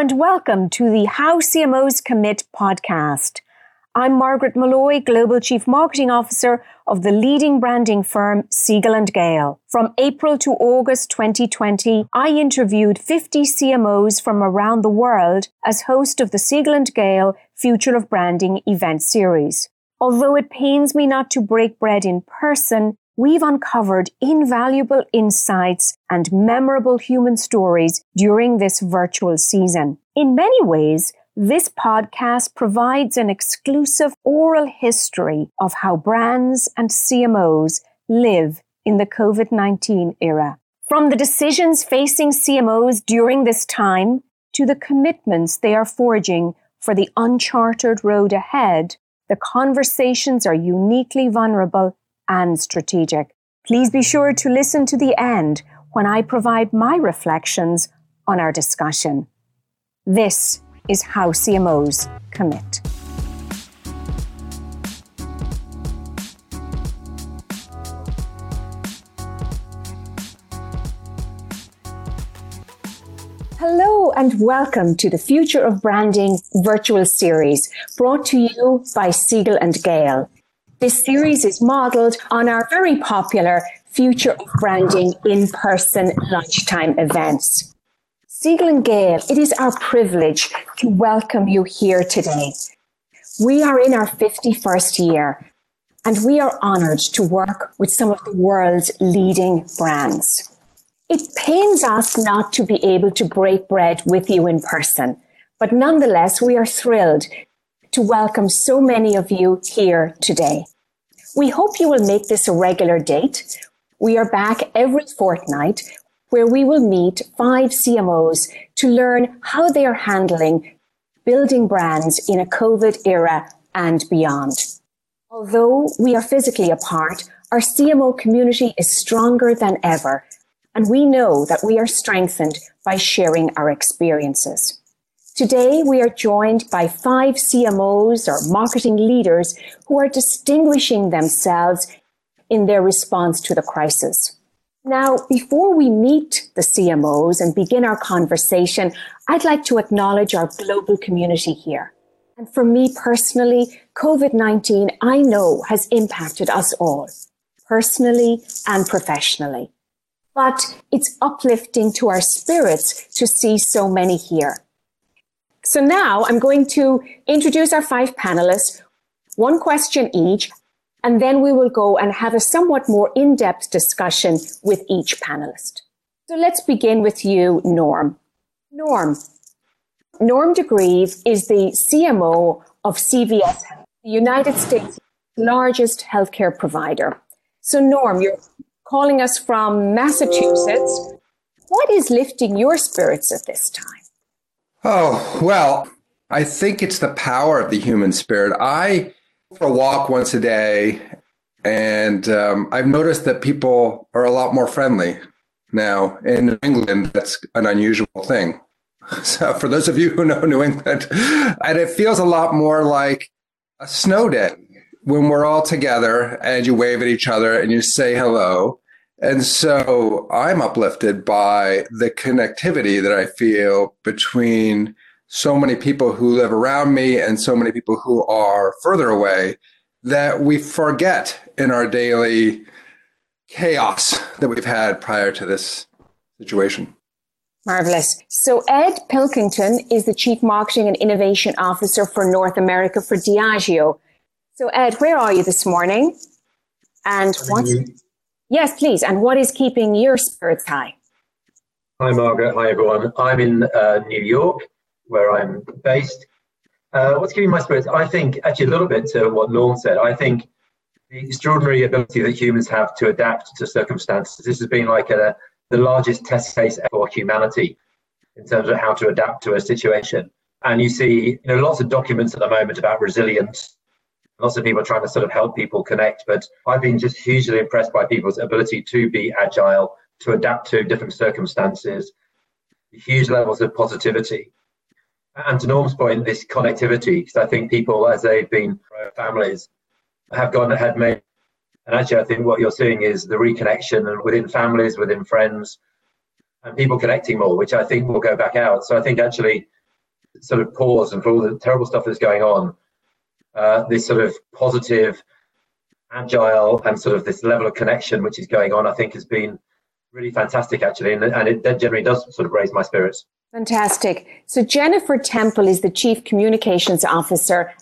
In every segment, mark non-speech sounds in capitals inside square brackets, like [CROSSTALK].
and welcome to the How CMOs Commit podcast. I'm Margaret Molloy, Global Chief Marketing Officer of the leading branding firm Siegel and Gale. From April to August 2020, I interviewed 50 CMOs from around the world as host of the Siegel and Gale Future of Branding event series. Although it pains me not to break bread in person, we've uncovered invaluable insights and memorable human stories during this virtual season. In many ways, this podcast provides an exclusive oral history of how brands and CMOs live in the COVID 19 era. From the decisions facing CMOs during this time to the commitments they are forging for the uncharted road ahead, the conversations are uniquely vulnerable and strategic. Please be sure to listen to the end when I provide my reflections on our discussion. This is how CMOs commit. Hello and welcome to the Future of Branding virtual series brought to you by Siegel and Gale. This series is modeled on our very popular Future of Branding in person lunchtime events. Siegel and Gale, it is our privilege to welcome you here today. We are in our 51st year and we are honored to work with some of the world's leading brands. It pains us not to be able to break bread with you in person, but nonetheless, we are thrilled to welcome so many of you here today. We hope you will make this a regular date. We are back every fortnight where we will meet five CMOs to learn how they are handling building brands in a COVID era and beyond. Although we are physically apart, our CMO community is stronger than ever, and we know that we are strengthened by sharing our experiences. Today, we are joined by five CMOs or marketing leaders who are distinguishing themselves in their response to the crisis. Now, before we meet the CMOs and begin our conversation, I'd like to acknowledge our global community here. And for me personally, COVID 19, I know has impacted us all, personally and professionally. But it's uplifting to our spirits to see so many here. So now I'm going to introduce our five panelists, one question each, and then we will go and have a somewhat more in-depth discussion with each panelist. So let's begin with you, Norm. Norm. Norm de Greve is the CMO of CVS, Health, the United States' largest healthcare provider. So Norm, you're calling us from Massachusetts. What is lifting your spirits at this time? Oh, well, I think it's the power of the human spirit. I for a walk once a day, and um, I've noticed that people are a lot more friendly now in New England. That's an unusual thing. [LAUGHS] So, for those of you who know New England, [LAUGHS] and it feels a lot more like a snow day when we're all together and you wave at each other and you say hello. And so I'm uplifted by the connectivity that I feel between so many people who live around me and so many people who are further away that we forget in our daily chaos that we've had prior to this situation. Marvelous. So, Ed Pilkington is the Chief Marketing and Innovation Officer for North America for Diageo. So, Ed, where are you this morning? And what? Yes, please. And what is keeping your spirits high? Hi, Margaret. Hi, everyone. I'm in uh, New York where I'm based. Uh, what's keeping my spirits? I think actually a little bit to what Norm said. I think the extraordinary ability that humans have to adapt to circumstances. This has been like a, the largest test case for humanity in terms of how to adapt to a situation. And you see, you know, lots of documents at the moment about resilience. Lots of people trying to sort of help people connect. But I've been just hugely impressed by people's ability to be agile, to adapt to different circumstances, huge levels of positivity and to Norm's point, this connectivity, because I think people, as they've been families, have gone ahead made. And actually, I think what you're seeing is the reconnection within families, within friends, and people connecting more, which I think will go back out. So I think actually sort of pause and for all the terrible stuff that's going on, uh, this sort of positive, agile, and sort of this level of connection which is going on, I think has been really fantastic actually, and, and it generally does sort of raise my spirits. Fantastic. So Jennifer Temple is the Chief Communications Officer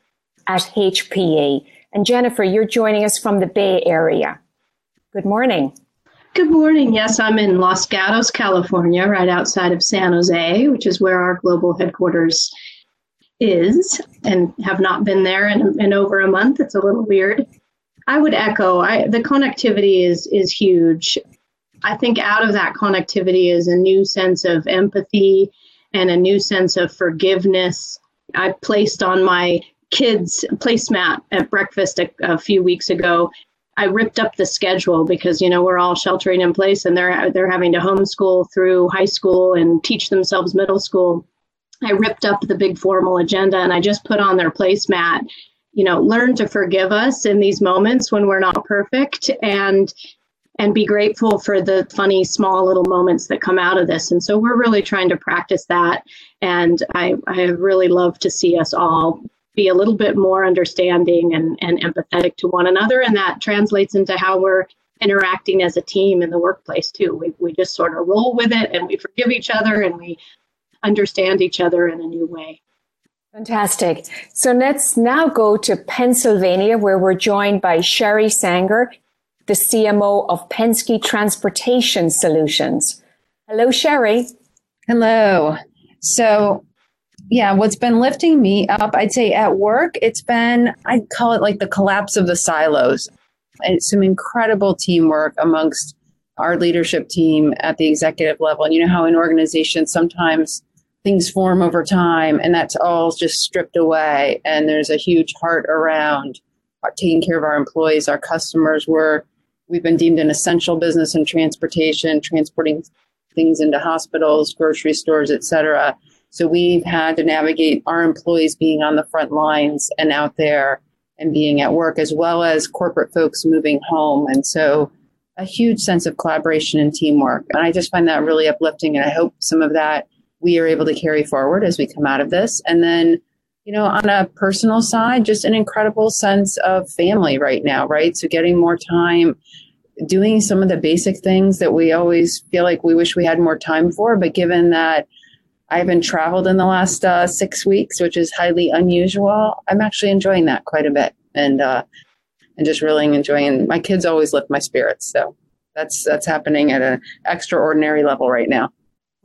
at HPE. And Jennifer, you're joining us from the Bay Area. Good morning. Good morning. Yes, I'm in Los Gatos, California, right outside of San Jose, which is where our global headquarters is, and have not been there in, in over a month. It's a little weird. I would echo. I, the connectivity is is huge. I think out of that connectivity is a new sense of empathy and a new sense of forgiveness. I placed on my kids' placemat at breakfast a, a few weeks ago. I ripped up the schedule because you know we're all sheltering in place and they're they're having to homeschool through high school and teach themselves middle school. I ripped up the big formal agenda and I just put on their placemat you know learn to forgive us in these moments when we're not perfect and and be grateful for the funny small little moments that come out of this. And so we're really trying to practice that. And i i really love to see us all be a little bit more understanding and, and empathetic to one another. And that translates into how we're interacting as a team in the workplace too. We, we just sort of roll with it and we forgive each other and we understand each other in a new way Fantastic. So let's now go to Pennsylvania, where we're joined by Sherry Sanger the CMO of Penske Transportation Solutions. Hello, Sherry. Hello. So, yeah, what's been lifting me up, I'd say at work, it's been, I'd call it like the collapse of the silos. It's some incredible teamwork amongst our leadership team at the executive level. And you know how in organizations sometimes things form over time and that's all just stripped away. And there's a huge heart around taking care of our employees, our customers. We're We've been deemed an essential business in transportation, transporting things into hospitals, grocery stores, etc. So we've had to navigate our employees being on the front lines and out there and being at work, as well as corporate folks moving home. And so a huge sense of collaboration and teamwork. And I just find that really uplifting. And I hope some of that we are able to carry forward as we come out of this. And then you know, on a personal side, just an incredible sense of family right now, right? So getting more time doing some of the basic things that we always feel like we wish we had more time for. But given that I haven't traveled in the last uh, six weeks, which is highly unusual, I'm actually enjoying that quite a bit, and uh, and just really enjoying. My kids always lift my spirits, so that's that's happening at an extraordinary level right now.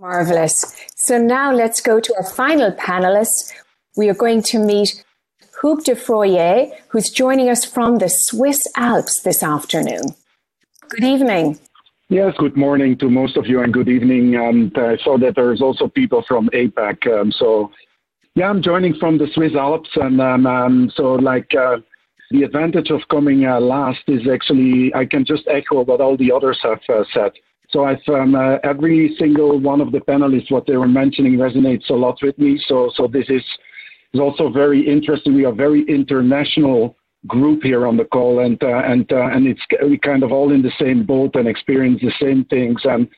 Marvelous. So now let's go to our final panelists we are going to meet Huub de Froyer, who's joining us from the Swiss Alps this afternoon. Good evening. Yes, good morning to most of you, and good evening. And I saw that there's also people from APAC. Um, so, yeah, I'm joining from the Swiss Alps, and um, um, so like uh, the advantage of coming uh, last is actually I can just echo what all the others have uh, said. So I've um, uh, every single one of the panelists, what they were mentioning resonates a lot with me. So so this is is also very interesting. We are very international group here on the call, and uh, and uh, and it's we kind of all in the same boat and experience the same things. And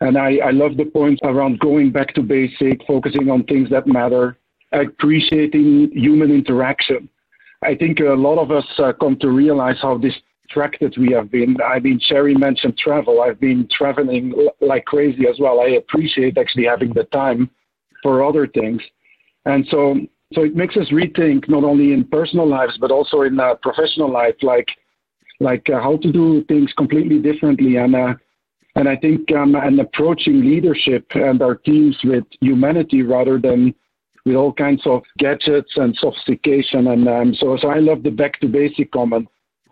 and I, I love the point around going back to basic, focusing on things that matter, appreciating human interaction. I think a lot of us uh, come to realize how distracted we have been. I mean, Sherry mentioned travel. I've been traveling like crazy as well. I appreciate actually having the time for other things. And so so it makes us rethink not only in personal lives but also in uh, professional life, like like uh, how to do things completely differently. And uh, and I think um, and approaching leadership and our teams with humanity rather than with all kinds of gadgets and sophistication. And um, so so I love the back to basic comment.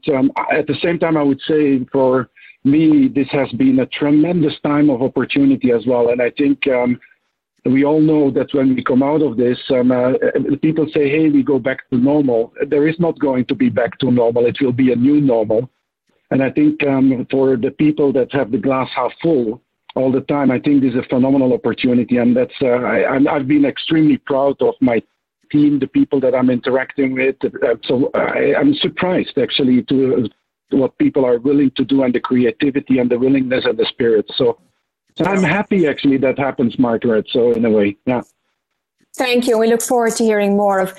Um, at the same time, I would say for me, this has been a tremendous time of opportunity as well. And I think um, we all know that when we come out of this, um, uh, people say, hey, we go back to normal. There is not going to be back to normal. It will be a new normal. And I think um, for the people that have the glass half full all the time, I think this is a phenomenal opportunity. And that's, uh, I, have been extremely proud of my team, the people that I'm interacting with. Uh, so I, am surprised actually to, what people are willing to do and the creativity and the willingness and the spirit. So I'm happy actually that happens, Margaret. So in a way, yeah. Thank you. We look forward to hearing more of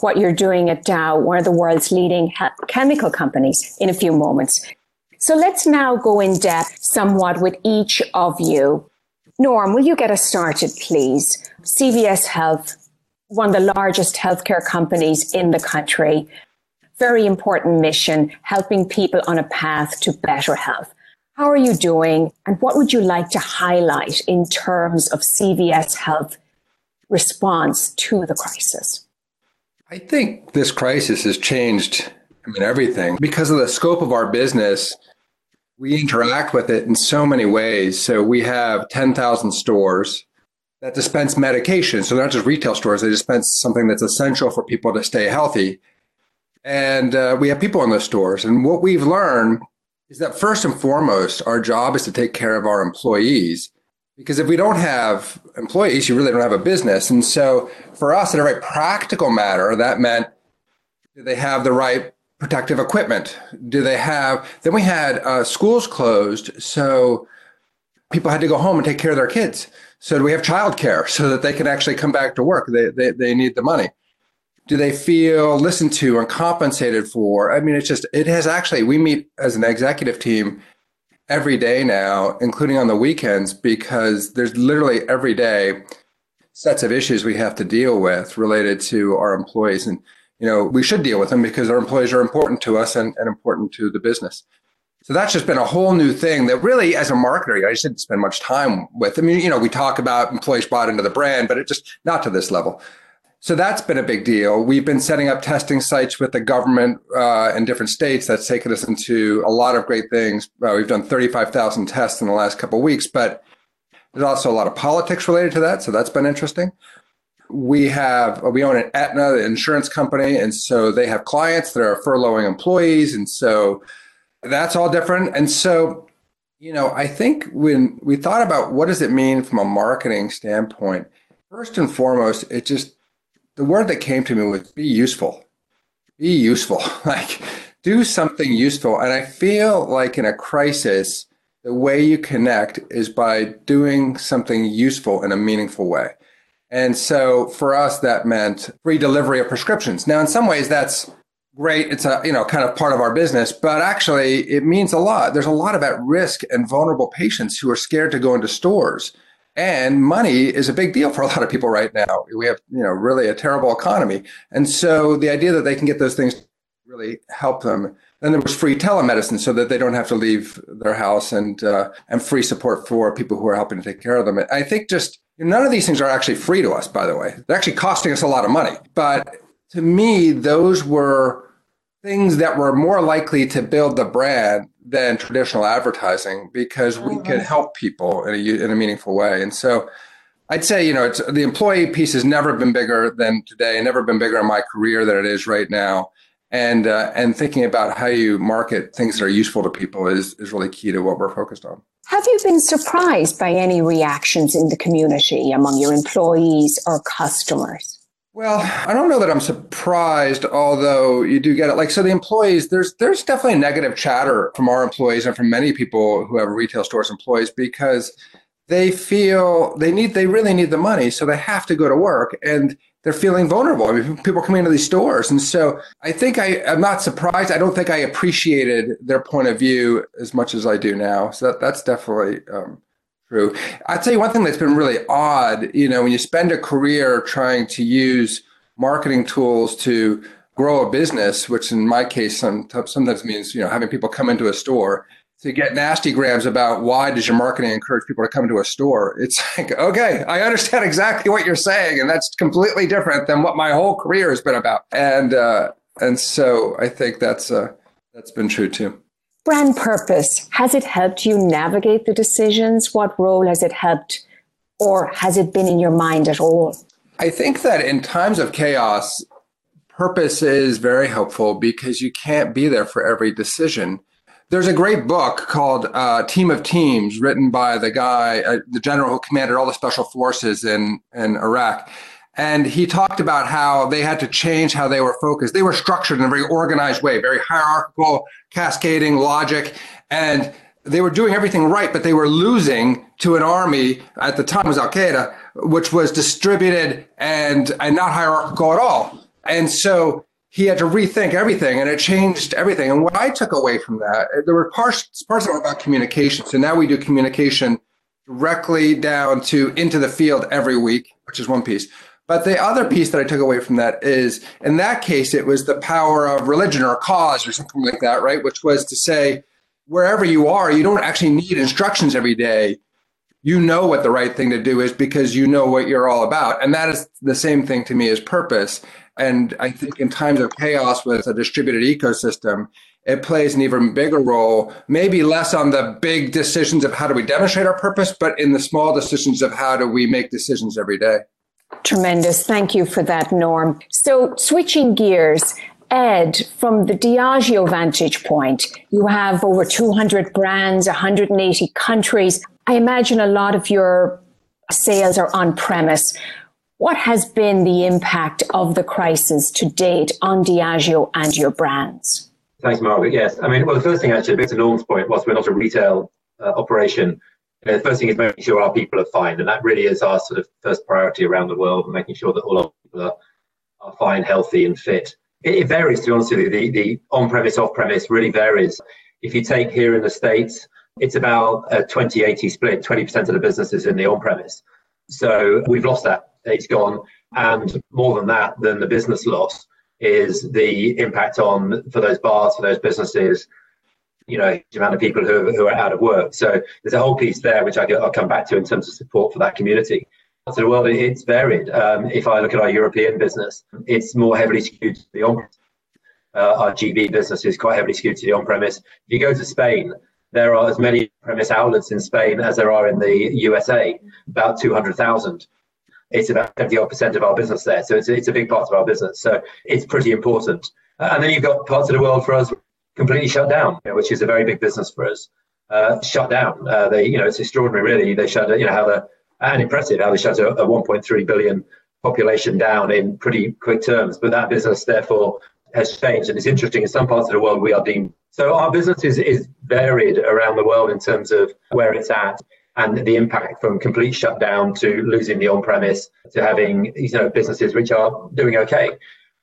what you're doing at Dow, one of the world's leading chemical companies, in a few moments. So let's now go in depth somewhat with each of you. Norm, will you get us started, please? CVS Health, one of the largest healthcare companies in the country. Very important mission, helping people on a path to better health. How are you doing? And what would you like to highlight in terms of CVS Health response to the crisis? I think this crisis has changed I mean everything because of the scope of our business. We interact with it in so many ways. So we have 10,000 stores that dispense medication. So they're not just retail stores, they dispense something that's essential for people to stay healthy. And uh, we have people in those stores. And what we've learned is that first and foremost, our job is to take care of our employees. Because if we don't have employees, you really don't have a business. And so for us, in a very practical matter, that meant do they have the right protective equipment? Do they have, then we had uh, schools closed. So people had to go home and take care of their kids. So do we have childcare so that they can actually come back to work? They, they, they need the money. Do they feel listened to and compensated for? I mean, it's just, it has actually, we meet as an executive team every day now, including on the weekends, because there's literally every day sets of issues we have to deal with related to our employees. And, you know, we should deal with them because our employees are important to us and, and important to the business. So that's just been a whole new thing that really, as a marketer, I just didn't spend much time with. I mean, you know, we talk about employees bought into the brand, but it just not to this level. So that's been a big deal. We've been setting up testing sites with the government uh, in different states. That's taken us into a lot of great things. Uh, we've done 35,000 tests in the last couple of weeks, but there's also a lot of politics related to that. So that's been interesting. We have we own an Aetna, the insurance company, and so they have clients that are furloughing employees, and so that's all different. And so, you know, I think when we thought about what does it mean from a marketing standpoint, first and foremost, it just the word that came to me was be useful. Be useful. [LAUGHS] like do something useful. And I feel like in a crisis, the way you connect is by doing something useful in a meaningful way. And so for us, that meant free delivery of prescriptions. Now, in some ways, that's great. It's a, you know, kind of part of our business, but actually it means a lot. There's a lot of at risk and vulnerable patients who are scared to go into stores and money is a big deal for a lot of people right now. We have, you know, really a terrible economy. And so the idea that they can get those things really help them. Then there was free telemedicine so that they don't have to leave their house and uh, and free support for people who are helping to take care of them. I think just none of these things are actually free to us, by the way. They're actually costing us a lot of money. But to me, those were things that were more likely to build the brand than traditional advertising because we can help people in a, in a meaningful way. And so I'd say, you know, it's, the employee piece has never been bigger than today, never been bigger in my career than it is right now. And, uh, and thinking about how you market things that are useful to people is, is really key to what we're focused on. Have you been surprised by any reactions in the community among your employees or customers? Well, I don't know that I'm surprised, although you do get it. Like, so the employees, there's there's definitely negative chatter from our employees and from many people who have retail stores employees because they feel they need they really need the money, so they have to go to work and they're feeling vulnerable. I mean, people coming into these stores, and so I think I I'm not surprised. I don't think I appreciated their point of view as much as I do now. So that, that's definitely um, True. I'd you one thing that's been really odd. You know, when you spend a career trying to use marketing tools to grow a business, which in my case sometimes means you know having people come into a store to get nasty grams about why does your marketing encourage people to come to a store it's [LAUGHS] like okay i understand exactly what you're saying and that's completely different than what my whole career has been about and uh, and so i think that's uh, that's been true too Brand purpose, has it helped you navigate the decisions? What role has it helped, or has it been in your mind at all? I think that in times of chaos, purpose is very helpful because you can't be there for every decision. There's a great book called uh, Team of Teams, written by the guy, uh, the general who commanded all the special forces in, in Iraq. And he talked about how they had to change how they were focused. They were structured in a very organized way, very hierarchical, cascading logic. And they were doing everything right, but they were losing to an army at the time was Al Qaeda, which was distributed and, and not hierarchical at all. And so he had to rethink everything and it changed everything. And what I took away from that, there were parts, parts about communication. So now we do communication directly down to into the field every week, which is one piece. But the other piece that I took away from that is in that case, it was the power of religion or cause or something like that, right? Which was to say, wherever you are, you don't actually need instructions every day. You know what the right thing to do is because you know what you're all about. And that is the same thing to me as purpose. And I think in times of chaos with a distributed ecosystem, it plays an even bigger role, maybe less on the big decisions of how do we demonstrate our purpose, but in the small decisions of how do we make decisions every day. Tremendous. Thank you for that, Norm. So, switching gears, Ed, from the Diageo vantage point, you have over 200 brands, 180 countries. I imagine a lot of your sales are on premise. What has been the impact of the crisis to date on Diageo and your brands? Thanks, Margaret. Yes. I mean, well, the first thing, actually, bit to Norm's point, was we're not a retail uh, operation, the first thing is making sure our people are fine, and that really is our sort of first priority around the world, making sure that all our people are, are fine, healthy, and fit. It, it varies, to be honest with you. The, the on-premise, off-premise really varies. If you take here in the States, it's about a 20-80 split. 20% of the business is in the on-premise. So we've lost that. It's gone. And more than that, than the business loss is the impact on for those bars, for those businesses, you know, the amount of people who, who are out of work. So there's a whole piece there, which I, will come back to in terms of support for that community. So the world, it's varied. Um, if I look at our European business, it's more heavily skewed to the on. Uh, our GB business is quite heavily skewed to the on-premise. If you go to Spain, there are as many premise outlets in Spain as there are in the USA, about 200,000. It's about 70 percent of our business there. So it's, it's a big part of our business. So it's pretty important. And then you've got parts of the world for us completely shut down, which is a very big business for us. Uh, shut down. Uh, they, you know, it's extraordinary, really. They shut, you know, how the and impressive how they shut a, a 1.3 billion population down in pretty quick terms. But that business, therefore, has changed, and it's interesting. In some parts of the world, we are deemed so. Our business is is varied around the world in terms of where it's at and the impact from complete shutdown to losing the on-premise to having you know businesses which are doing okay.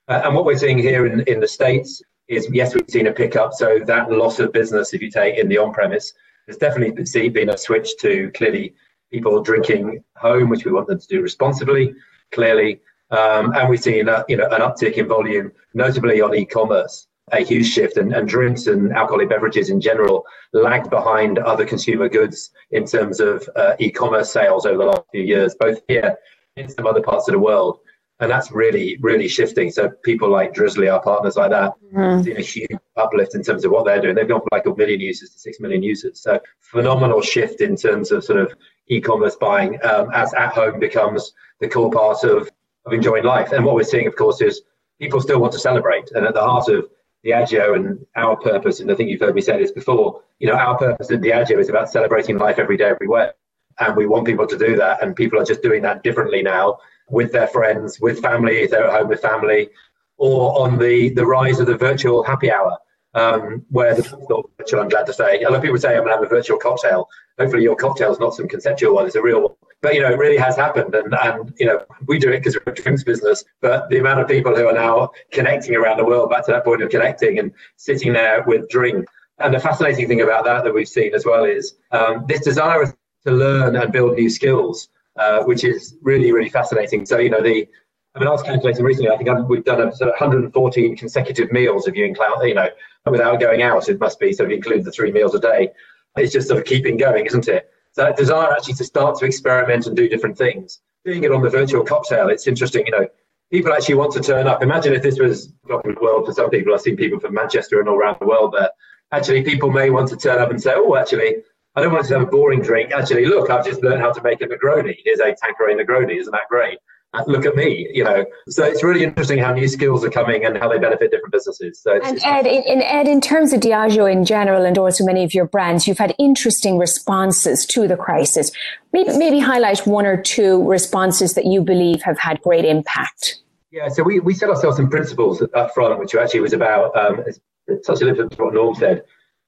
Uh, and what we're seeing here in, in the states is yes, we've seen a pickup. So that loss of business, if you take in the on-premise, there's definitely been a switch to clearly people drinking home, which we want them to do responsibly, clearly. Um, and we've seen a, you know an uptick in volume, notably on e-commerce, a huge shift, and, and drinks and alcoholic beverages in general lagged behind other consumer goods in terms of uh, e-commerce sales over the last few years, both here in some other parts of the world and that's really really shifting. So people like Drizly, our partners like that, mm. seen a huge uplift in terms of what they're doing. They've gone from like a million users to six million users. So phenomenal shift in terms of sort of e-commerce buying um, as at home becomes the core part of of enjoying life. And what we're seeing, of course, is people still want to celebrate, and at the heart of Diageo and our purpose, and I think you've heard me say this before, you know, our purpose at Diageo is about celebrating life every day, everywhere. And we want people to do that, and people are just doing that differently now with their friends, with family, if they're at home with family, or on the, the rise of the virtual happy hour, um, where the virtual, I'm glad to say. A lot of people say I'm going to have a virtual cocktail. Hopefully, your cocktail is not some conceptual one, it's a real one. But, you know, it really has happened. And, and you know, we do it because we're a drinks business. But the amount of people who are now connecting around the world, back to that point of connecting and sitting there with drink. And the fascinating thing about that that we've seen as well is um, this desire to learn and build new skills uh, which is really, really fascinating. So, you know, the, I mean, I was calculating recently, I think I've, we've done a, sort of 114 consecutive meals of you in cloud, you know, and without going out, it must be, so we include the three meals a day. It's just sort of keeping going, isn't it? So that desire actually to start to experiment and do different things. Doing it on the virtual cocktail, it's interesting, you know, people actually want to turn up. Imagine if this was not the world for some people. I've seen people from Manchester and all around the world there. Actually, people may want to turn up and say, oh, actually, I don't want to have a boring drink. Actually, look, I've just learned how to make a Negroni. Here's a Tanqueray Negroni. Isn't that great? Uh, look at me, you know. So it's really interesting how new skills are coming and how they benefit different businesses. So and Ed, in, Ed, in terms of Diageo in general and also many of your brands, you've had interesting responses to the crisis. Maybe, maybe highlight one or two responses that you believe have had great impact. Yeah, so we, we set ourselves some principles up front, which actually was about um, touch a little bit what Norm said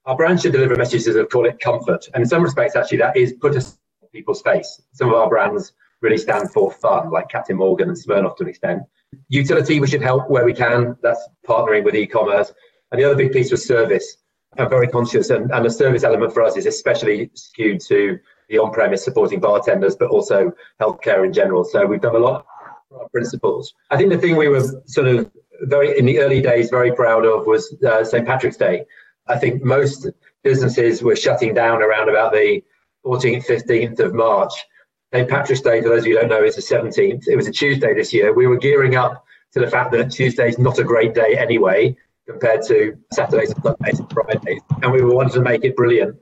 our brand should deliver messages of call it comfort. And in some respects, actually, that is put us in people's face. Some of our brands really stand for fun, like Captain Morgan and Smirnoff to an extent. Utility, we should help where we can. That's partnering with e-commerce. And the other big piece was service. I'm very conscious, and, and the service element for us is especially skewed to the on-premise supporting bartenders, but also healthcare in general. So we've done a lot for our principles. I think the thing we were sort of very in the early days very proud of was uh, St. Patrick's Day. I think most businesses were shutting down around about the 14th, 15th of March. St. Patrick's Day, for those of you who don't know, is the 17th. It was a Tuesday this year. We were gearing up to the fact that Tuesday is not a great day anyway compared to Saturdays and Sundays and Fridays, and we wanted to make it brilliant.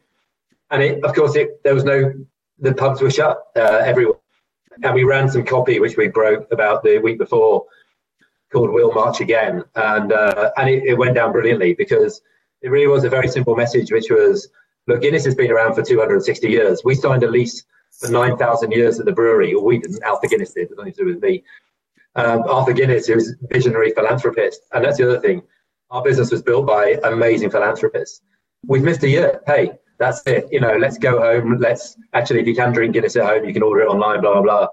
And it, of course, it, there was no, the pubs were shut uh, everywhere. And we ran some copy, which we broke about the week before, called We'll March Again. And, uh, and it, it went down brilliantly because it really was a very simple message, which was, look, Guinness has been around for 260 years. We signed a lease for 9,000 years at the brewery, or we didn't, Arthur Guinness did, nothing to do with me. Um, Arthur Guinness, who's a visionary philanthropist. And that's the other thing. Our business was built by amazing philanthropists. We've missed a year. Hey, that's it. You know, let's go home. Let's actually, if you can drink Guinness at home, you can order it online, blah, blah, blah.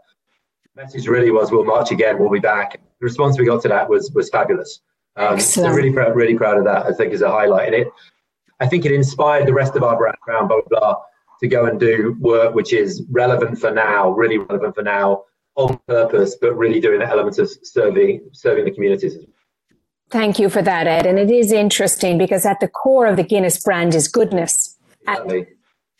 The message really was, we'll march again, we'll be back. The response we got to that was was fabulous. Um, so really proud, really proud of that. I think is a highlight in it. I think it inspired the rest of our brand blah, blah blah to go and do work which is relevant for now, really relevant for now, on purpose, but really doing the elements of serving serving the communities. Thank you for that, Ed. And it is interesting because at the core of the Guinness brand is goodness. Exactly.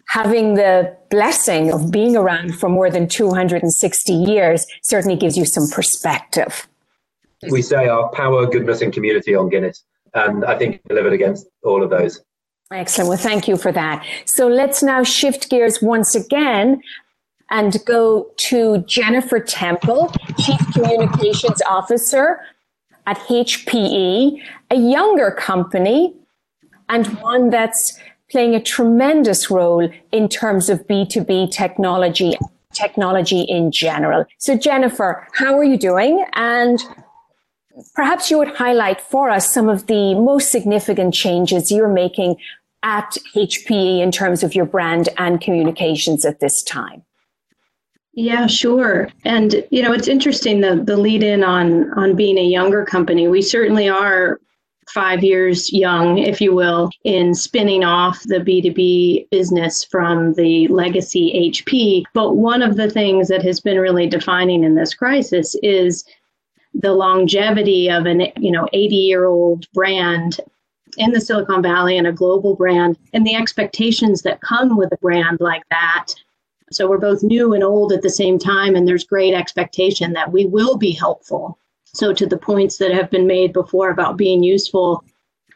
having the blessing of being around for more than 260 years certainly gives you some perspective. We say our power, goodness, and community on Guinness. And I think delivered against all of those. Excellent. Well, thank you for that. So let's now shift gears once again and go to Jennifer Temple, Chief Communications Officer at HPE, a younger company and one that's playing a tremendous role in terms of B2B technology, technology in general. So Jennifer, how are you doing? And perhaps you would highlight for us some of the most significant changes you're making at HPE in terms of your brand and communications at this time. Yeah, sure. And you know, it's interesting the the lead in on on being a younger company. We certainly are five years young, if you will, in spinning off the B2B business from the legacy HP. But one of the things that has been really defining in this crisis is the longevity of an you know 80 year old brand in the Silicon Valley and a global brand and the expectations that come with a brand like that. So we're both new and old at the same time, and there's great expectation that we will be helpful so, to the points that have been made before about being useful,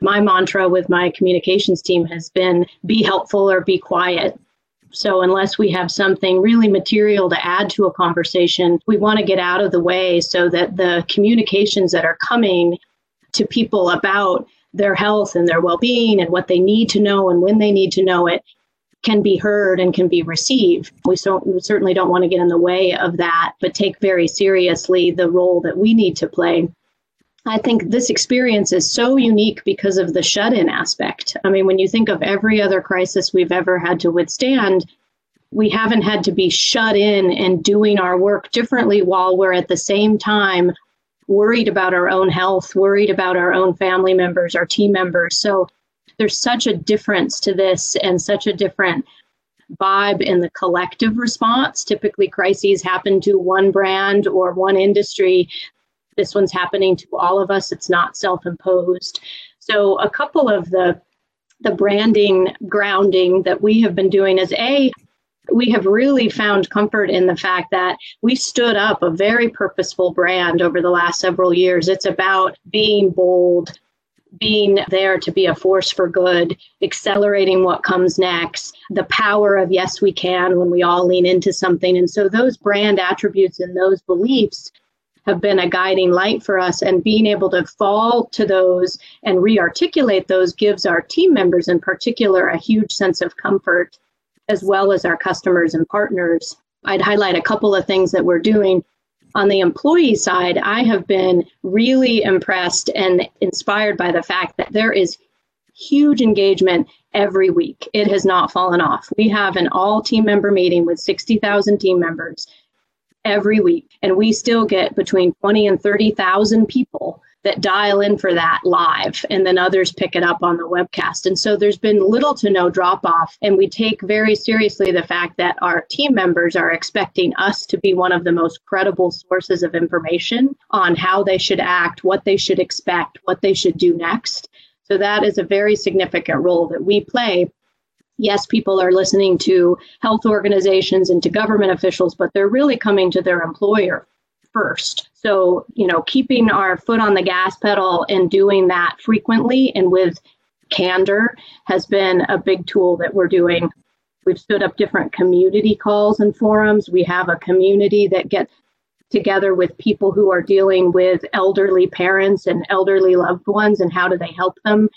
my mantra with my communications team has been be helpful or be quiet. So, unless we have something really material to add to a conversation, we want to get out of the way so that the communications that are coming to people about their health and their well being and what they need to know and when they need to know it can be heard and can be received. We, so, we certainly don't want to get in the way of that, but take very seriously the role that we need to play. I think this experience is so unique because of the shut in aspect. I mean, when you think of every other crisis we've ever had to withstand, we haven't had to be shut in and doing our work differently while we're at the same time worried about our own health, worried about our own family members, our team members. So there's such a difference to this and such a different vibe in the collective response. Typically, crises happen to one brand or one industry. This one's happening to all of us. It's not self-imposed. So, a couple of the the branding grounding that we have been doing is a we have really found comfort in the fact that we stood up a very purposeful brand over the last several years. It's about being bold, being there to be a force for good, accelerating what comes next, the power of yes, we can when we all lean into something. And so those brand attributes and those beliefs have been a guiding light for us. And being able to fall to those and re articulate those gives our team members in particular a huge sense of comfort, as well as our customers and partners. I'd highlight a couple of things that we're doing on the employee side, I have been really impressed and inspired by the fact that there is huge engagement every week. It has not fallen off. We have an all team member meeting with 60,000 team members every week, and we still get between 20 and 30,000 people that dial in for that live and then others pick it up on the webcast. And so there's been little to no drop off. And we take very seriously the fact that our team members are expecting us to be one of the most credible sources of information on how they should act, what they should expect, what they should do next. So that is a very significant role that we play yes, people are listening to health organizations and to government officials, but they're really coming to their employer first. So, you know, keeping our foot on the gas pedal and doing that frequently and with candor has been a big tool that we're doing. We've stood up different community calls and forums. We have a community that gets together with people who are dealing with elderly parents and elderly loved ones and how do they help them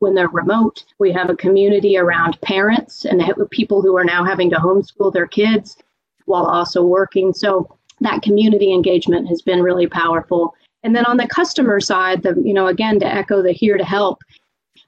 when they're remote. We have a community around parents and people who are now having to homeschool their kids while also working. So that community engagement has been really powerful. And then on the customer side, the you know again to echo the here to help,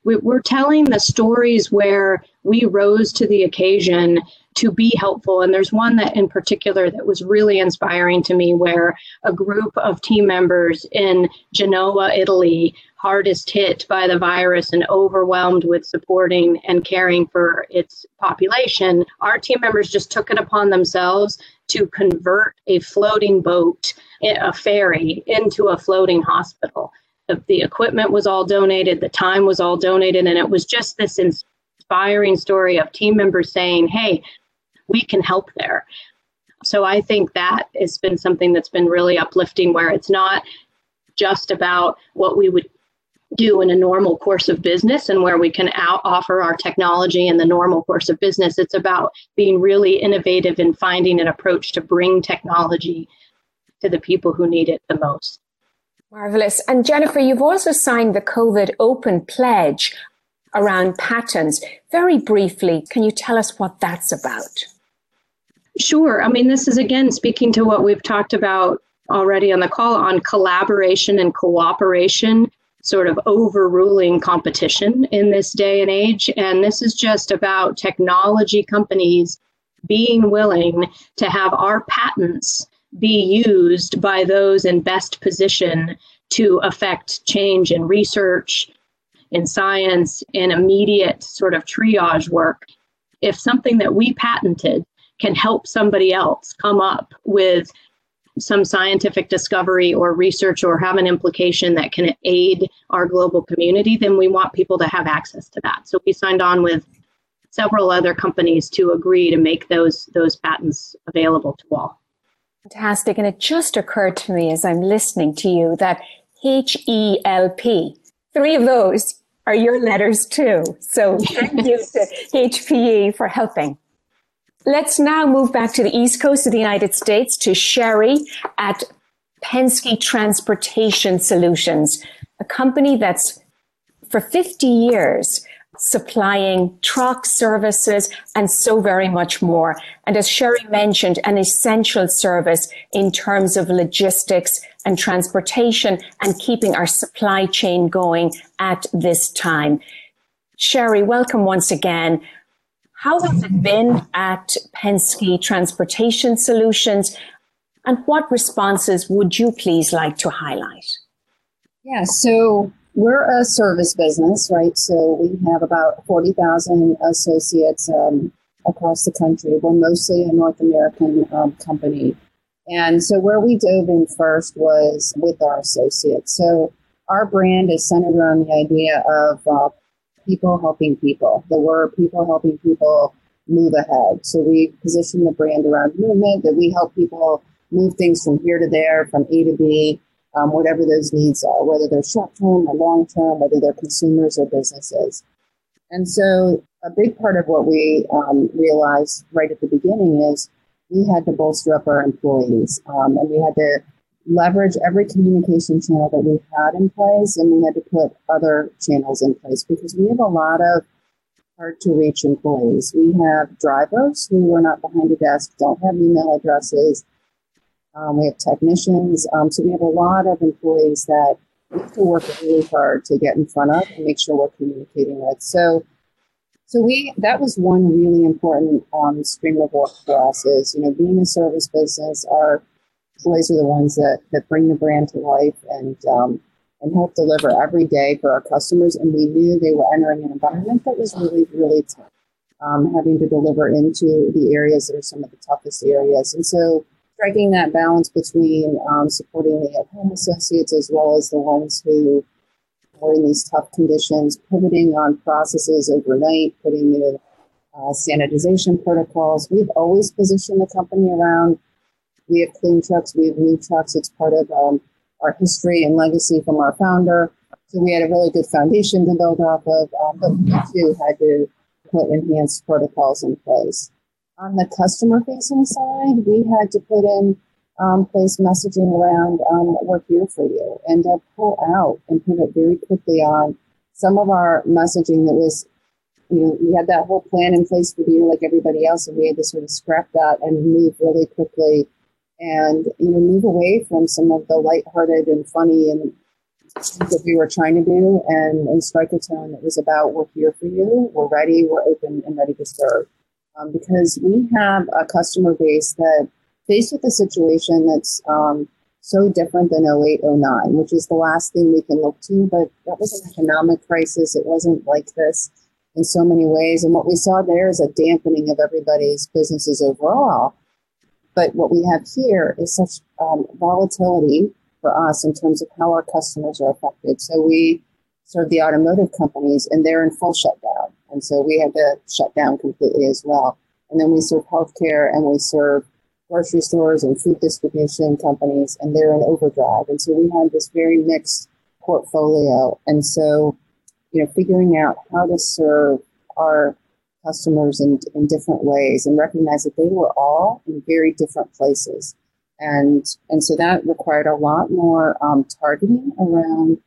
we, we're telling the stories where we rose to the occasion to be helpful. And there's one that in particular that was really inspiring to me where a group of team members in Genoa, Italy, hardest hit by the virus and overwhelmed with supporting and caring for its population, our team members just took it upon themselves to convert a floating boat, a ferry, into a floating hospital. The, the equipment was all donated, the time was all donated, and it was just this inspiring story of team members saying, hey, we can help there. So I think that has been something that's been really uplifting where it's not just about what we would do in a normal course of business and where we can out offer our technology in the normal course of business. It's about being really innovative and finding an approach to bring technology to the people who need it the most. Marvelous. And Jennifer, you've also signed the COVID Open Pledge around patents. Very briefly, can you tell us what that's about? Sure. I mean, this is again speaking to what we've talked about already on the call on collaboration and cooperation, sort of overruling competition in this day and age. And this is just about technology companies being willing to have our patents be used by those in best position to affect change in research, in science, in immediate sort of triage work. If something that we patented can help somebody else come up with some scientific discovery or research or have an implication that can aid our global community, then we want people to have access to that. So we signed on with several other companies to agree to make those those patents available to all. Fantastic. And it just occurred to me as I'm listening to you that H E L P, three of those are your letters too. So thank you to [LAUGHS] HPE for helping. Let's now move back to the East Coast of the United States to Sherry at Penske Transportation Solutions, a company that's for 50 years supplying truck services and so very much more. And as Sherry mentioned, an essential service in terms of logistics and transportation and keeping our supply chain going at this time. Sherry, welcome once again. How has it been at Penske Transportation Solutions? And what responses would you please like to highlight? Yeah, so we're a service business, right? So we have about 40,000 associates um, across the country. We're mostly a North American um, company. And so where we dove in first was with our associates. So our brand is centered around the idea of uh, people helping people. The word people helping people move ahead. So we position the brand around movement that we help people move things from here to there, from A to B, um, whatever those needs are, whether they're short term or long term, whether they're consumers or businesses. And so a big part of what we um, realized right at the beginning is we had to bolster up our employees um, and we had to leverage every communication channel that we had in place and we had to put other channels in place because we have a lot of hard to reach employees. We have drivers who are not behind a desk, don't have email addresses. Um, we have technicians. Um, so we have a lot of employees that we have to work really hard to get in front of and make sure we're communicating with. So, so we that was one really important um, stream of work for us. Is you know being a service business, our employees are the ones that that bring the brand to life and um, and help deliver every day for our customers. And we knew they were entering an environment that was really really tough, um, having to deliver into the areas that are some of the toughest areas. And so striking that balance between um, supporting the at-home associates as well as the ones who were in these tough conditions, pivoting on processes overnight, putting in uh, sanitization protocols. We've always positioned the company around. We have clean trucks, we have new trucks. It's part of um, our history and legacy from our founder. So we had a really good foundation to build off of, um, but we too had to put enhanced protocols in place on the customer facing side, we had to put in um, place messaging around um, we're here for you and uh, pull out and pivot very quickly on some of our messaging that was, you know, we had that whole plan in place for the year like everybody else, and we had to sort of scrap that and move really quickly and, you know, move away from some of the lighthearted and funny and that we were trying to do and, and strike a tone that was about we're here for you, we're ready, we're open and ready to serve um, because we have a customer base that faced with a situation that's um, so different than 08, 09, which is the last thing we can look to. But that was an economic crisis. It wasn't like this in so many ways. And what we saw there is a dampening of everybody's businesses overall. But what we have here is such um, volatility for us in terms of how our customers are affected. So we serve the automotive companies and they're in full shutdown. And so we had to shut down completely as well. And then we serve healthcare and we serve grocery stores and food distribution companies, and they're in overdrive. And so we had this very mixed portfolio. And so, you know, figuring out how to serve our customers in, in different ways and recognize that they were all in very different places. And, and so that required a lot more um, targeting around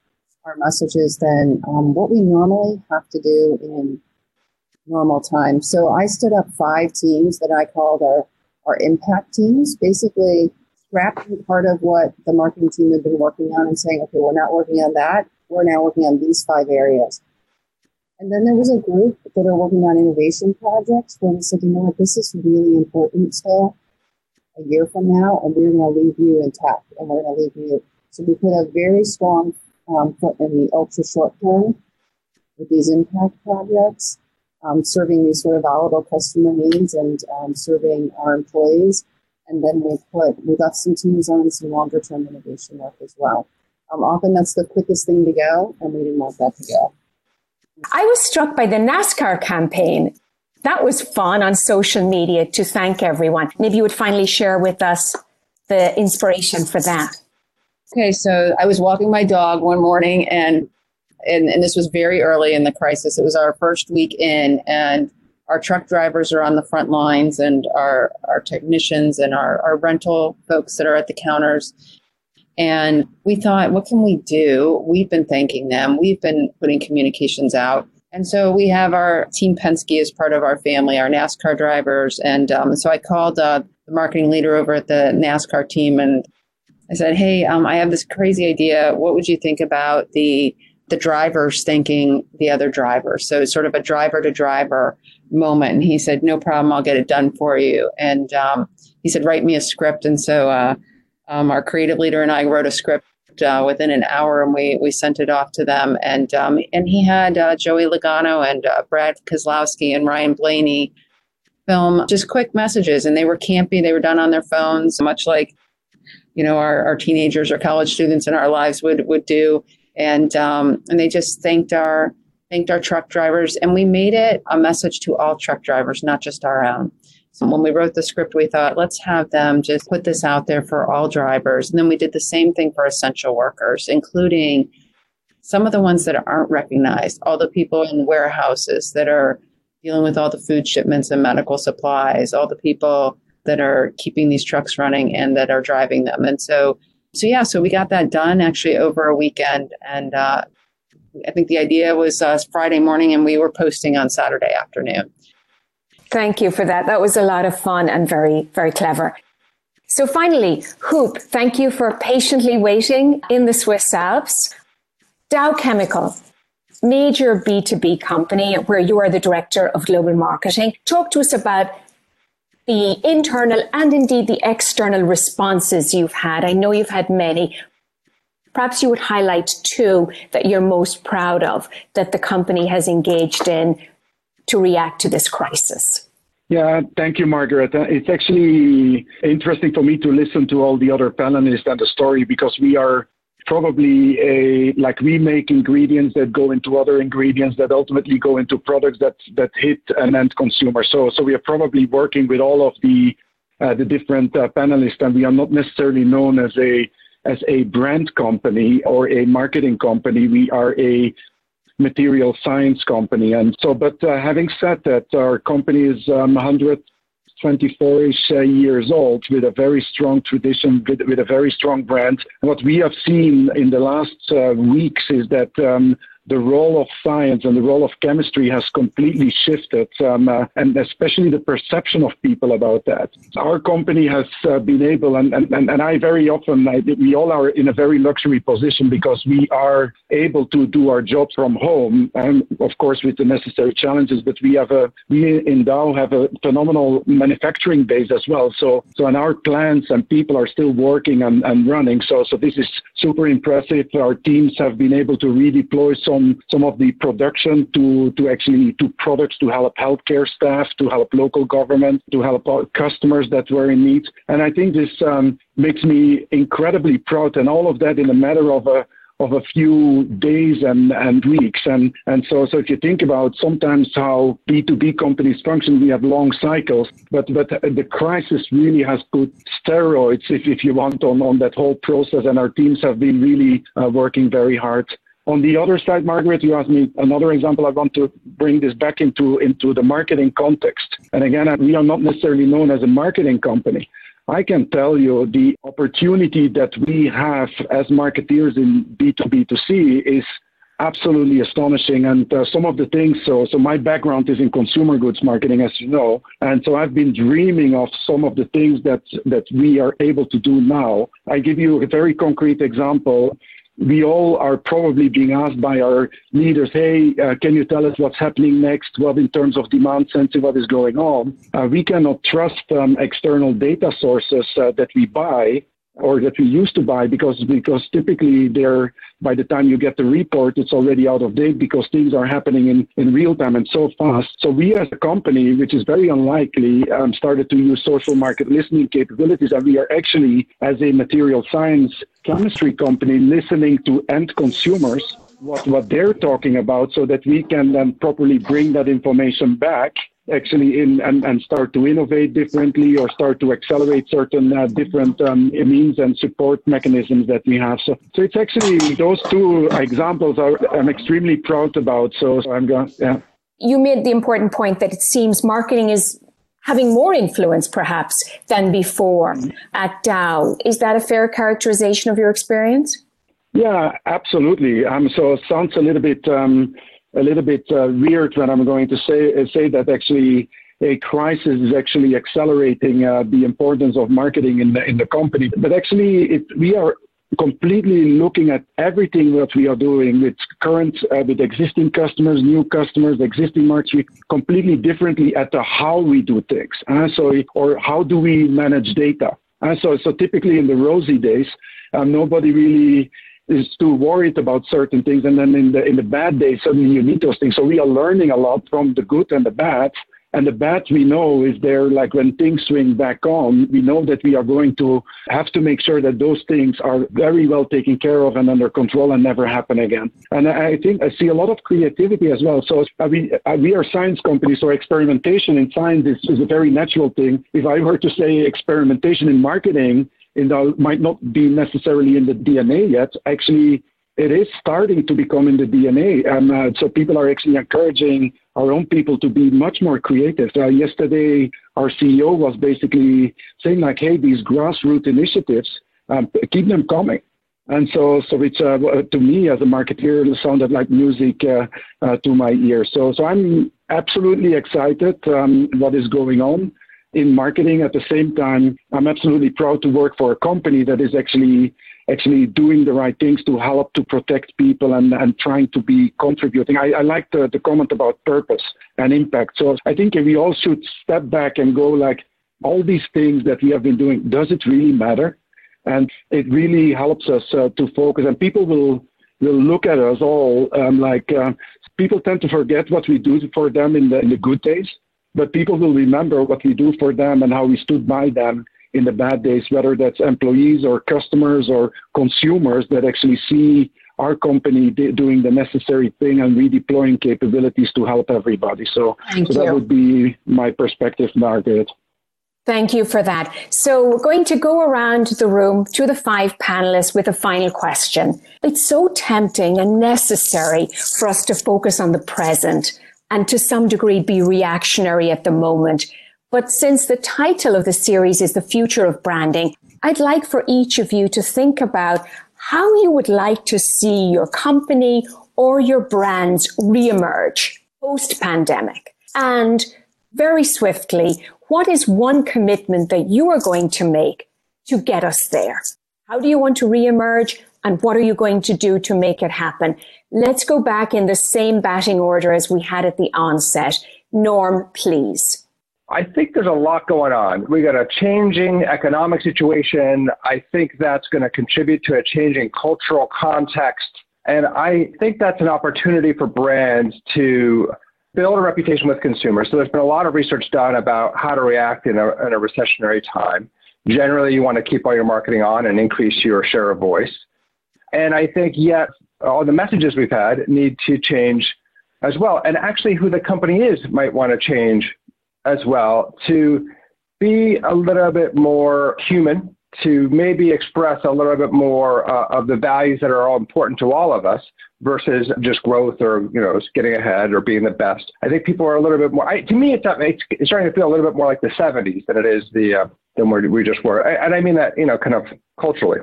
our messages than um, what we normally have to do in normal time. So I stood up five teams that I called our, our impact teams, basically scrapping part of what the marketing team had been working on and saying, okay, we're not working on that. We're now working on these five areas. And then there was a group that are working on innovation projects where we said, you know what, this is really important still a year from now, and we're going to leave you intact and we're going to leave you. So we put a very strong um, foot in the ultra short term with these impact projects um, serving these sort of volatile customer needs and um, serving our employees. And then we put we left some teams on some longer term innovation work as well. Um, often that's the quickest thing to go, and we didn't want that to go. I was struck by the NASCAR campaign. That was fun on social media to thank everyone. Maybe you would finally share with us the inspiration for that. Okay, so I was walking my dog one morning and and, and this was very early in the crisis. It was our first week in, and our truck drivers are on the front lines, and our, our technicians and our, our rental folks that are at the counters. And we thought, what can we do? We've been thanking them, we've been putting communications out. And so we have our team Penske as part of our family, our NASCAR drivers. And um, so I called uh, the marketing leader over at the NASCAR team and I said, Hey, um, I have this crazy idea. What would you think about the the drivers thanking the other driver. So it's sort of a driver to driver moment. And he said, No problem, I'll get it done for you. And um, he said, Write me a script. And so uh, um, our creative leader and I wrote a script. Uh, within an hour, and we we sent it off to them, and um, and he had uh, Joey Logano and uh, Brad Keselowski and Ryan Blaney film just quick messages, and they were campy. They were done on their phones, much like you know our, our teenagers or college students in our lives would would do and um, and they just thanked our thanked our truck drivers, and we made it a message to all truck drivers, not just our own. When we wrote the script, we thought, let's have them just put this out there for all drivers. And then we did the same thing for essential workers, including some of the ones that aren't recognized, all the people in warehouses that are dealing with all the food shipments and medical supplies, all the people that are keeping these trucks running and that are driving them. And so so yeah, so we got that done actually over a weekend, and uh, I think the idea was uh, Friday morning, and we were posting on Saturday afternoon. Thank you for that. That was a lot of fun and very, very clever. So finally, Hoop, thank you for patiently waiting in the Swiss Alps. Dow Chemical, major B2B company where you are the director of global marketing. Talk to us about the internal and indeed the external responses you've had. I know you've had many. Perhaps you would highlight two that you're most proud of that the company has engaged in to react to this crisis. Yeah, thank you, Margaret. Uh, it's actually interesting for me to listen to all the other panelists and the story because we are probably a like we make ingredients that go into other ingredients that ultimately go into products that that hit an end consumer. So so we are probably working with all of the uh, the different uh, panelists, and we are not necessarily known as a as a brand company or a marketing company. We are a material science company. And so, but uh, having said that, our company is um, 124-ish uh, years old with a very strong tradition, with, with, a very strong brand. And what we have seen in the last uh, weeks is that um, the role of science and the role of chemistry has completely shifted, um, uh, and especially the perception of people about that. Our company has uh, been able, and, and, and I very often, I, we all are in a very luxury position because we are able to do our jobs from home, and of course with the necessary challenges. But we have a, we in Dow have a phenomenal manufacturing base as well. So, so and our plants and people are still working and, and running. So, so this is super impressive. Our teams have been able to redeploy so some some of the production to to actually to products to help healthcare staff, to help local government, to help customers that were in need. And I think this um, makes me incredibly proud, and all of that in a matter of a of a few days and, and weeks. And, and so, so if you think about sometimes how B2B companies function, we have long cycles, but, but the crisis really has put steroids, if, if you want, on, on that whole process. And our teams have been really uh, working very hard on the other side, Margaret, you asked me another example. I want to bring this back into, into the marketing context. And again, we are not necessarily known as a marketing company. I can tell you the opportunity that we have as marketeers in B2B2C is absolutely astonishing. And uh, some of the things, so, so my background is in consumer goods marketing, as you know. And so I've been dreaming of some of the things that, that we are able to do now. I give you a very concrete example we all are probably being asked by our leaders, hey, uh, can you tell us what's happening next? What in terms of demand sensing, what is going on? Uh, we cannot trust um, external data sources uh, that we buy or that we used to buy because because typically they're by the time you get the report it's already out of date because things are happening in, in real time and so fast. So we as a company which is very unlikely um, started to use social market listening capabilities and we are actually as a material science chemistry company listening to end consumers what, what they're talking about so that we can then properly bring that information back actually in and, and start to innovate differently or start to accelerate certain uh, different um, means and support mechanisms that we have. So, so it's actually those two examples are I'm extremely proud about. So, so I'm going, yeah. You made the important point that it seems marketing is having more influence perhaps than before at Dow. Is that a fair characterization of your experience? Yeah, absolutely. Um, so it sounds a little bit um, a little bit uh, weird when I'm going to say uh, say that actually a crisis is actually accelerating uh, the importance of marketing in the in the company. But actually, it, we are completely looking at everything that we are doing with current uh, with existing customers new customers existing markets completely differently at the how we do things uh, so or how do we manage data uh, so so typically in the rosy days uh, nobody really is too worried about certain things, and then in the in the bad days, suddenly you need those things. So we are learning a lot from the good and the bad. And the bad we know is there, like when things swing back on, we know that we are going to have to make sure that those things are very well taken care of and under control and never happen again. And I think I see a lot of creativity as well. So we, we are science companies, so experimentation in science is, is a very natural thing. If I were to say experimentation in marketing, it might not be necessarily in the DNA yet. Actually, it is starting to become in the DNA. And uh, so people are actually encouraging our own people to be much more creative. Uh, yesterday, our CEO was basically saying like, hey, these grassroots initiatives, um, keep them coming. And so, so it's uh, to me as a marketeer, it sounded like music uh, uh, to my ear. So, so I'm absolutely excited um, what is going on in marketing. At the same time, I'm absolutely proud to work for a company that is actually actually doing the right things to help to protect people and, and trying to be contributing. I, I like the, the comment about purpose and impact. So I think we all should step back and go like, all these things that we have been doing, does it really matter? And it really helps us uh, to focus. And people will will look at us all um, like uh, people tend to forget what we do for them in the in the good days, but people will remember what we do for them and how we stood by them in the bad days, whether that's employees or customers or consumers that actually see our company doing the necessary thing and redeploying capabilities to help everybody. So, so that would be my perspective, Margaret. Thank you for that. So we're going to go around the room to the five panelists with a final question. It's so tempting and necessary for us to focus on the present and to some degree be reactionary at the moment. But since the title of the series is the future of branding, I'd like for each of you to think about how you would like to see your company or your brands reemerge post pandemic. And very swiftly, what is one commitment that you are going to make to get us there? How do you want to reemerge? And what are you going to do to make it happen? Let's go back in the same batting order as we had at the onset. Norm, please. I think there's a lot going on. We got a changing economic situation. I think that's going to contribute to a changing cultural context. And I think that's an opportunity for brands to build a reputation with consumers. So there's been a lot of research done about how to react in a, in a recessionary time. Generally, you want to keep all your marketing on and increase your share of voice. And I think yet all the messages we've had need to change as well. And actually, who the company is might want to change as well to be a little bit more human to maybe express a little bit more uh, of the values that are all important to all of us versus just growth or you know getting ahead or being the best. I think people are a little bit more. I, to me, it's, it's starting to feel a little bit more like the '70s than it is the uh, than we we just were, and I mean that you know kind of culturally.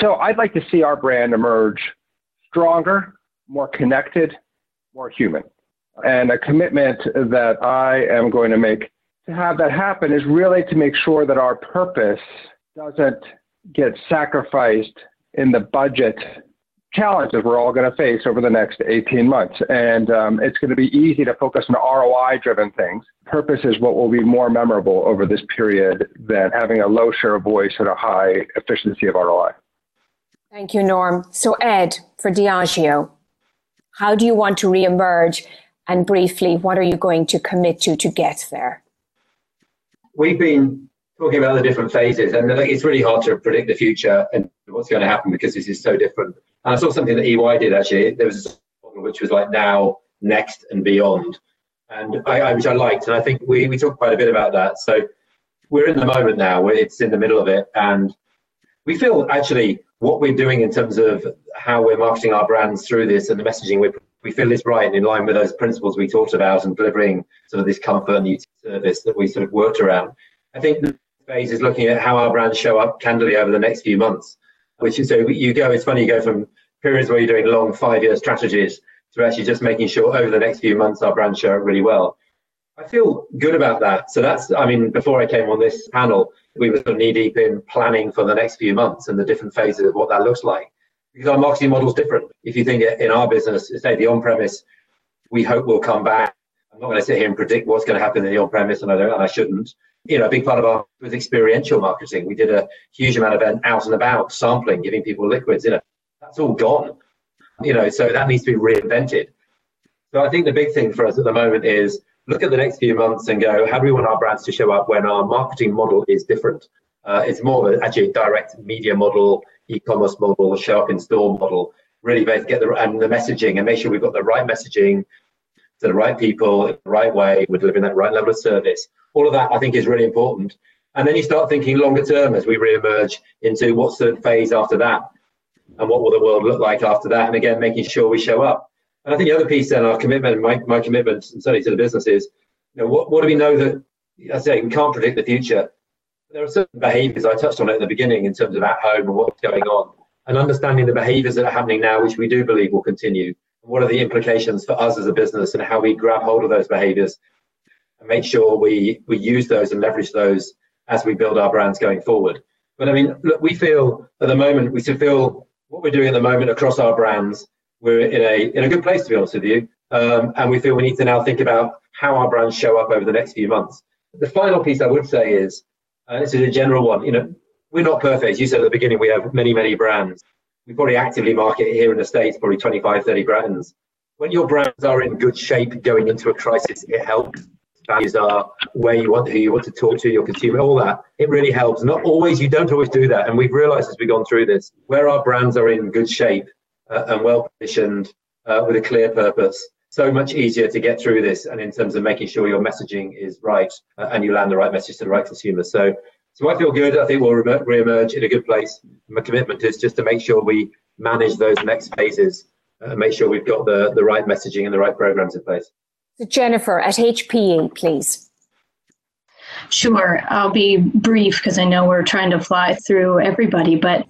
So I'd like to see our brand emerge stronger, more connected, more human, and a commitment that I am going to make to have that happen is really to make sure that our purpose doesn't get sacrificed in the budget challenges we're all going to face over the next 18 months. And um, it's going to be easy to focus on ROI driven things. Purpose is what will be more memorable over this period than having a low share of voice and a high efficiency of ROI. Thank you, Norm. So, Ed, for Diageo, how do you want to reemerge? And briefly, what are you going to commit to to get there? We've been talking about the different phases, and it's really hard to predict the future and what's going to happen because this is so different. And I saw something that EY did actually. There was a model which was like now, next, and beyond, and I, I, which I liked. And I think we we talked quite a bit about that. So we're in the moment now it's in the middle of it, and we feel actually what we're doing in terms of how we're marketing our brands through this and the messaging we we feel is right and in line with those principles we talked about and delivering sort of this comfort and service that we sort of worked around. I think the phase is looking at how our brands show up candidly over the next few months. Which is so you go. It's funny you go from periods where you're doing long five-year strategies to actually just making sure over the next few months our brands show up really well. I feel good about that. So that's, I mean, before I came on this panel, we were sort of knee deep in planning for the next few months and the different phases of what that looks like. Because our marketing model is different. If you think in our business, say the on-premise, we hope we'll come back. I'm not going to sit here and predict what's going to happen in the on-premise, and I don't, and I shouldn't you know, a big part of our was experiential marketing. We did a huge amount of out and about sampling, giving people liquids. You know, that's all gone. You know, so that needs to be reinvented. So I think the big thing for us at the moment is look at the next few months and go, how do we want our brands to show up when our marketing model is different? Uh, it's more of a, actually a direct media model, e-commerce model, show up in store model. Really, both get the and the messaging and make sure we've got the right messaging to the right people in the right way. We're delivering that right level of service all of that I think is really important. And then you start thinking longer term as we re-emerge into what's the phase after that, and what will the world look like after that, and again making sure we show up. And I think the other piece then, our commitment, my, my commitment, certainly to the business is, you know, what, what do we know that, I say, we can't predict the future. There are certain behaviours, I touched on it at the beginning in terms of at home and what's going on, and understanding the behaviours that are happening now, which we do believe will continue. What are the implications for us as a business and how we grab hold of those behaviours and make sure we we use those and leverage those as we build our brands going forward. But I mean, look, we feel at the moment, we should feel what we're doing at the moment across our brands, we're in a in a good place to be honest with you, um, and we feel we need to now think about how our brands show up over the next few months. The final piece I would say is, uh, this is a general one. You know, we're not perfect. You said at the beginning, we have many many brands. We probably actively market here in the states, probably 25, 30 brands. When your brands are in good shape going into a crisis, it helps values are, where you want, who you want to talk to, your consumer, all that. It really helps. Not always, you don't always do that. And we've realized as we've gone through this, where our brands are in good shape uh, and well positioned uh, with a clear purpose, so much easier to get through this. And in terms of making sure your messaging is right uh, and you land the right message to the right consumer. So, so I feel good. I think we'll re-emerge in a good place. My commitment is just to make sure we manage those next phases and make sure we've got the, the right messaging and the right programs in place. So Jennifer at HPE, please. Sure. I'll be brief because I know we're trying to fly through everybody, but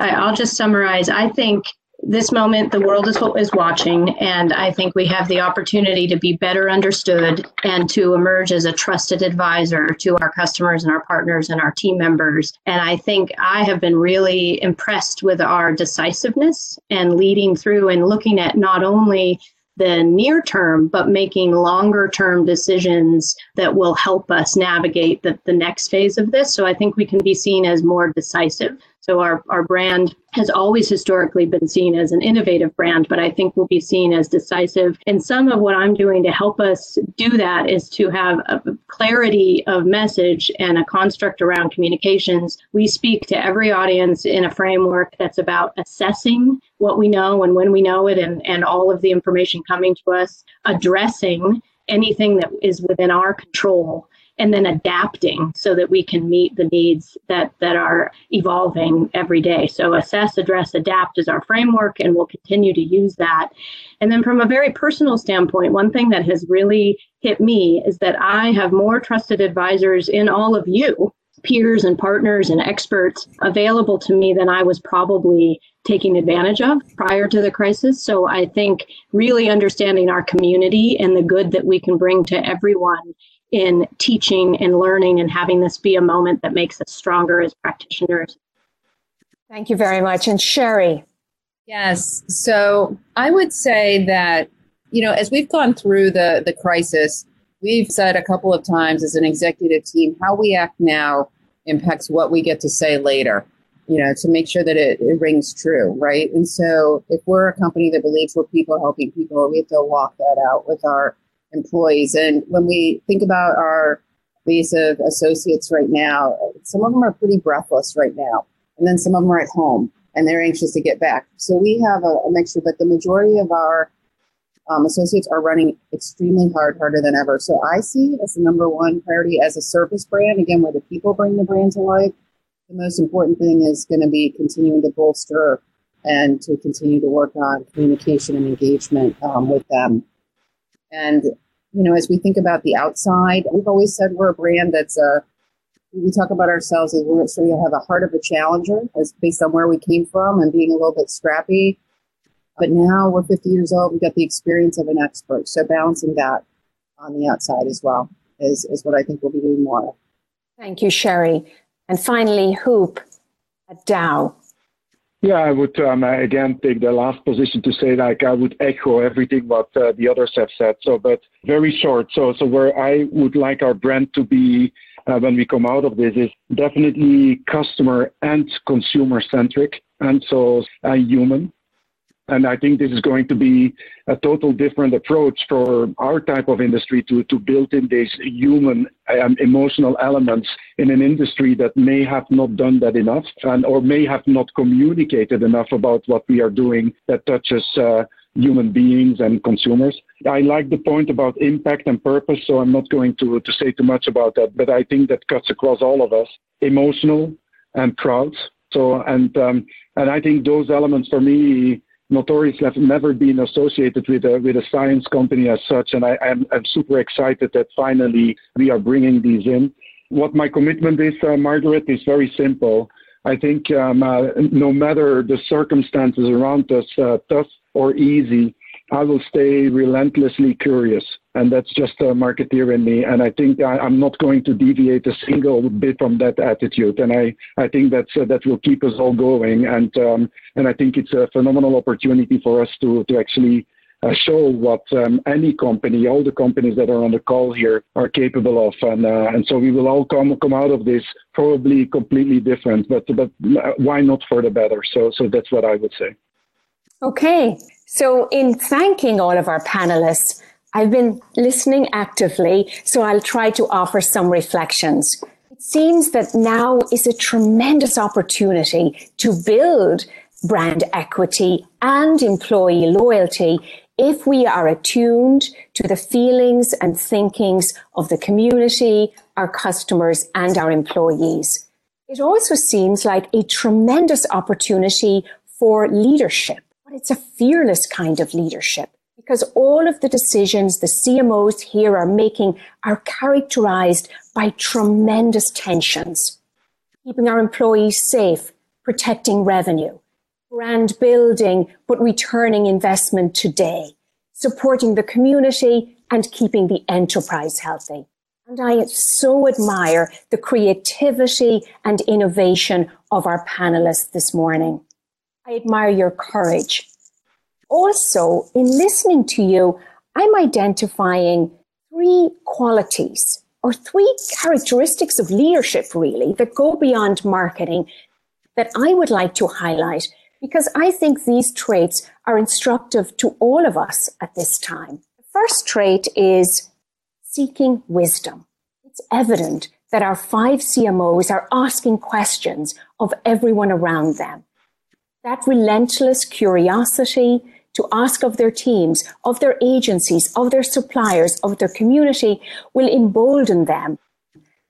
I'll just summarize. I think this moment the world is is watching and i think we have the opportunity to be better understood and to emerge as a trusted advisor to our customers and our partners and our team members and i think i have been really impressed with our decisiveness and leading through and looking at not only the near term, but making longer term decisions that will help us navigate the, the next phase of this. So I think we can be seen as more decisive. So our, our brand has always historically been seen as an innovative brand, but I think will be seen as decisive. And some of what I'm doing to help us do that is to have a clarity of message and a construct around communications. We speak to every audience in a framework that's about assessing what we know and when we know it and, and all of the information coming to us, addressing anything that is within our control and then adapting so that we can meet the needs that that are evolving every day so assess address adapt is our framework and we'll continue to use that and then from a very personal standpoint one thing that has really hit me is that i have more trusted advisors in all of you peers and partners and experts available to me than I was probably taking advantage of prior to the crisis. So I think really understanding our community and the good that we can bring to everyone in teaching and learning and having this be a moment that makes us stronger as practitioners. Thank you very much. And Sherry. Yes. So I would say that, you know, as we've gone through the, the crisis, we've said a couple of times as an executive team, how we act now impacts what we get to say later, you know, to make sure that it, it rings true, right? And so if we're a company that believes we're people helping people, we have to walk that out with our employees. And when we think about our base of associates right now, some of them are pretty breathless right now. And then some of them are at home and they're anxious to get back. So we have a, a mixture, but the majority of our um, associates are running extremely hard, harder than ever. So I see as the number one priority as a service brand, again, where the people bring the brand to life. The most important thing is going to be continuing to bolster and to continue to work on communication and engagement um, with them. And, you know, as we think about the outside, we've always said we're a brand that's a, we talk about ourselves as we're sort of have a heart of a challenger as based on where we came from and being a little bit scrappy. But now we're 50 years old, we've got the experience of an expert. So balancing that on the outside as well is, is what I think we'll be doing more. Thank you, Sherry. And finally, Hoop at Dow. Yeah, I would um, again take the last position to say like I would echo everything what uh, the others have said. So, but very short. So, so where I would like our brand to be uh, when we come out of this is definitely customer and consumer centric, and so uh, human. And I think this is going to be a total different approach for our type of industry to, to build in these human um, emotional elements in an industry that may have not done that enough and or may have not communicated enough about what we are doing that touches uh, human beings and consumers. I like the point about impact and purpose, so I'm not going to, to say too much about that, but I think that cuts across all of us, emotional and proud. So, and, um, and I think those elements for me Notorious have never been associated with a with a science company as such, and I, am super excited that finally we are bringing these in. What my commitment is, uh, Margaret, is very simple. I think um, uh, no matter the circumstances around us, uh, tough or easy, I will stay relentlessly curious. And that's just a marketeer in me. And I think I, am not going to deviate a single bit from that attitude. And I, I think that's, uh, that will keep us all going. And, um, and I think it's a phenomenal opportunity for us to, to actually uh, show what um, any company, all the companies that are on the call here, are capable of, and uh, and so we will all come come out of this probably completely different, but but why not for the better? So so that's what I would say. Okay, so in thanking all of our panelists, I've been listening actively, so I'll try to offer some reflections. It seems that now is a tremendous opportunity to build brand equity and employee loyalty if we are attuned to the feelings and thinkings of the community, our customers, and our employees. It also seems like a tremendous opportunity for leadership, but it's a fearless kind of leadership because all of the decisions the CMOs here are making are characterized by tremendous tensions. Keeping our employees safe, protecting revenue, brand building, but returning investment today, supporting the community and keeping the enterprise healthy. And I so admire the creativity and innovation of our panelists this morning. I admire your courage. Also, in listening to you, I'm identifying three qualities or three characteristics of leadership, really, that go beyond marketing that I would like to highlight because I think these traits are instructive to all of us at this time. The first trait is seeking wisdom. It's evident that our five CMOs are asking questions of everyone around them. That relentless curiosity to ask of their teams, of their agencies, of their suppliers, of their community will embolden them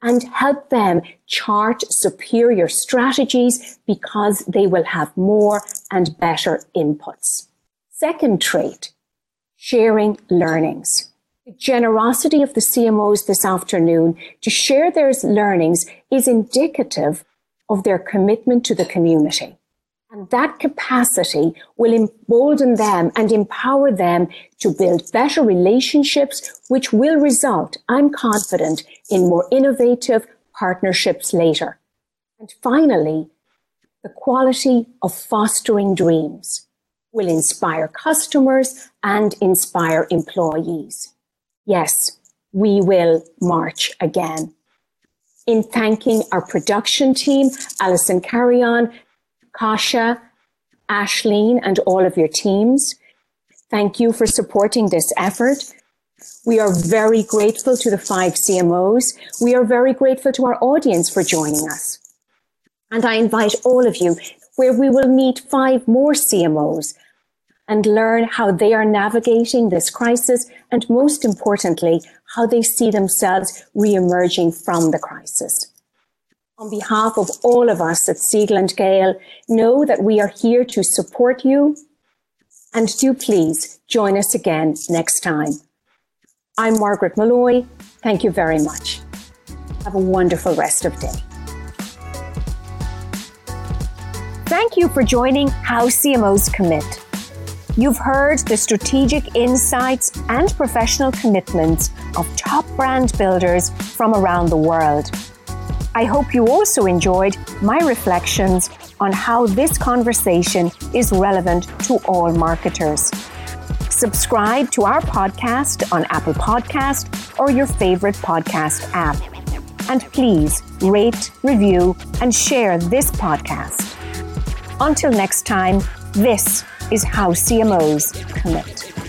and help them chart superior strategies because they will have more and better inputs. Second trait, sharing learnings. The generosity of the CMOs this afternoon to share their learnings is indicative of their commitment to the community. And that capacity will embolden them and empower them to build better relationships, which will result, I'm confident, in more innovative partnerships later. And finally, the quality of fostering dreams will inspire customers and inspire employees. Yes, we will march again. In thanking our production team, Alison Carrion, Kasha, Ashleen, and all of your teams. Thank you for supporting this effort. We are very grateful to the five CMOs. We are very grateful to our audience for joining us. And I invite all of you where we will meet five more CMOs and learn how they are navigating this crisis and most importantly, how they see themselves re-emerging from the crisis. On behalf of all of us at Siegel and Gale, know that we are here to support you and do please join us again next time. I'm Margaret Molloy. Thank you very much. Have a wonderful rest of day. Thank you for joining How CMOs Commit. You've heard the strategic insights and professional commitments of top brand builders from around the world. I hope you also enjoyed my reflections on how this conversation is relevant to all marketers. Subscribe to our podcast on Apple Podcast or your favorite podcast app. And please rate, review, and share this podcast. Until next time, this is how CMOs commit.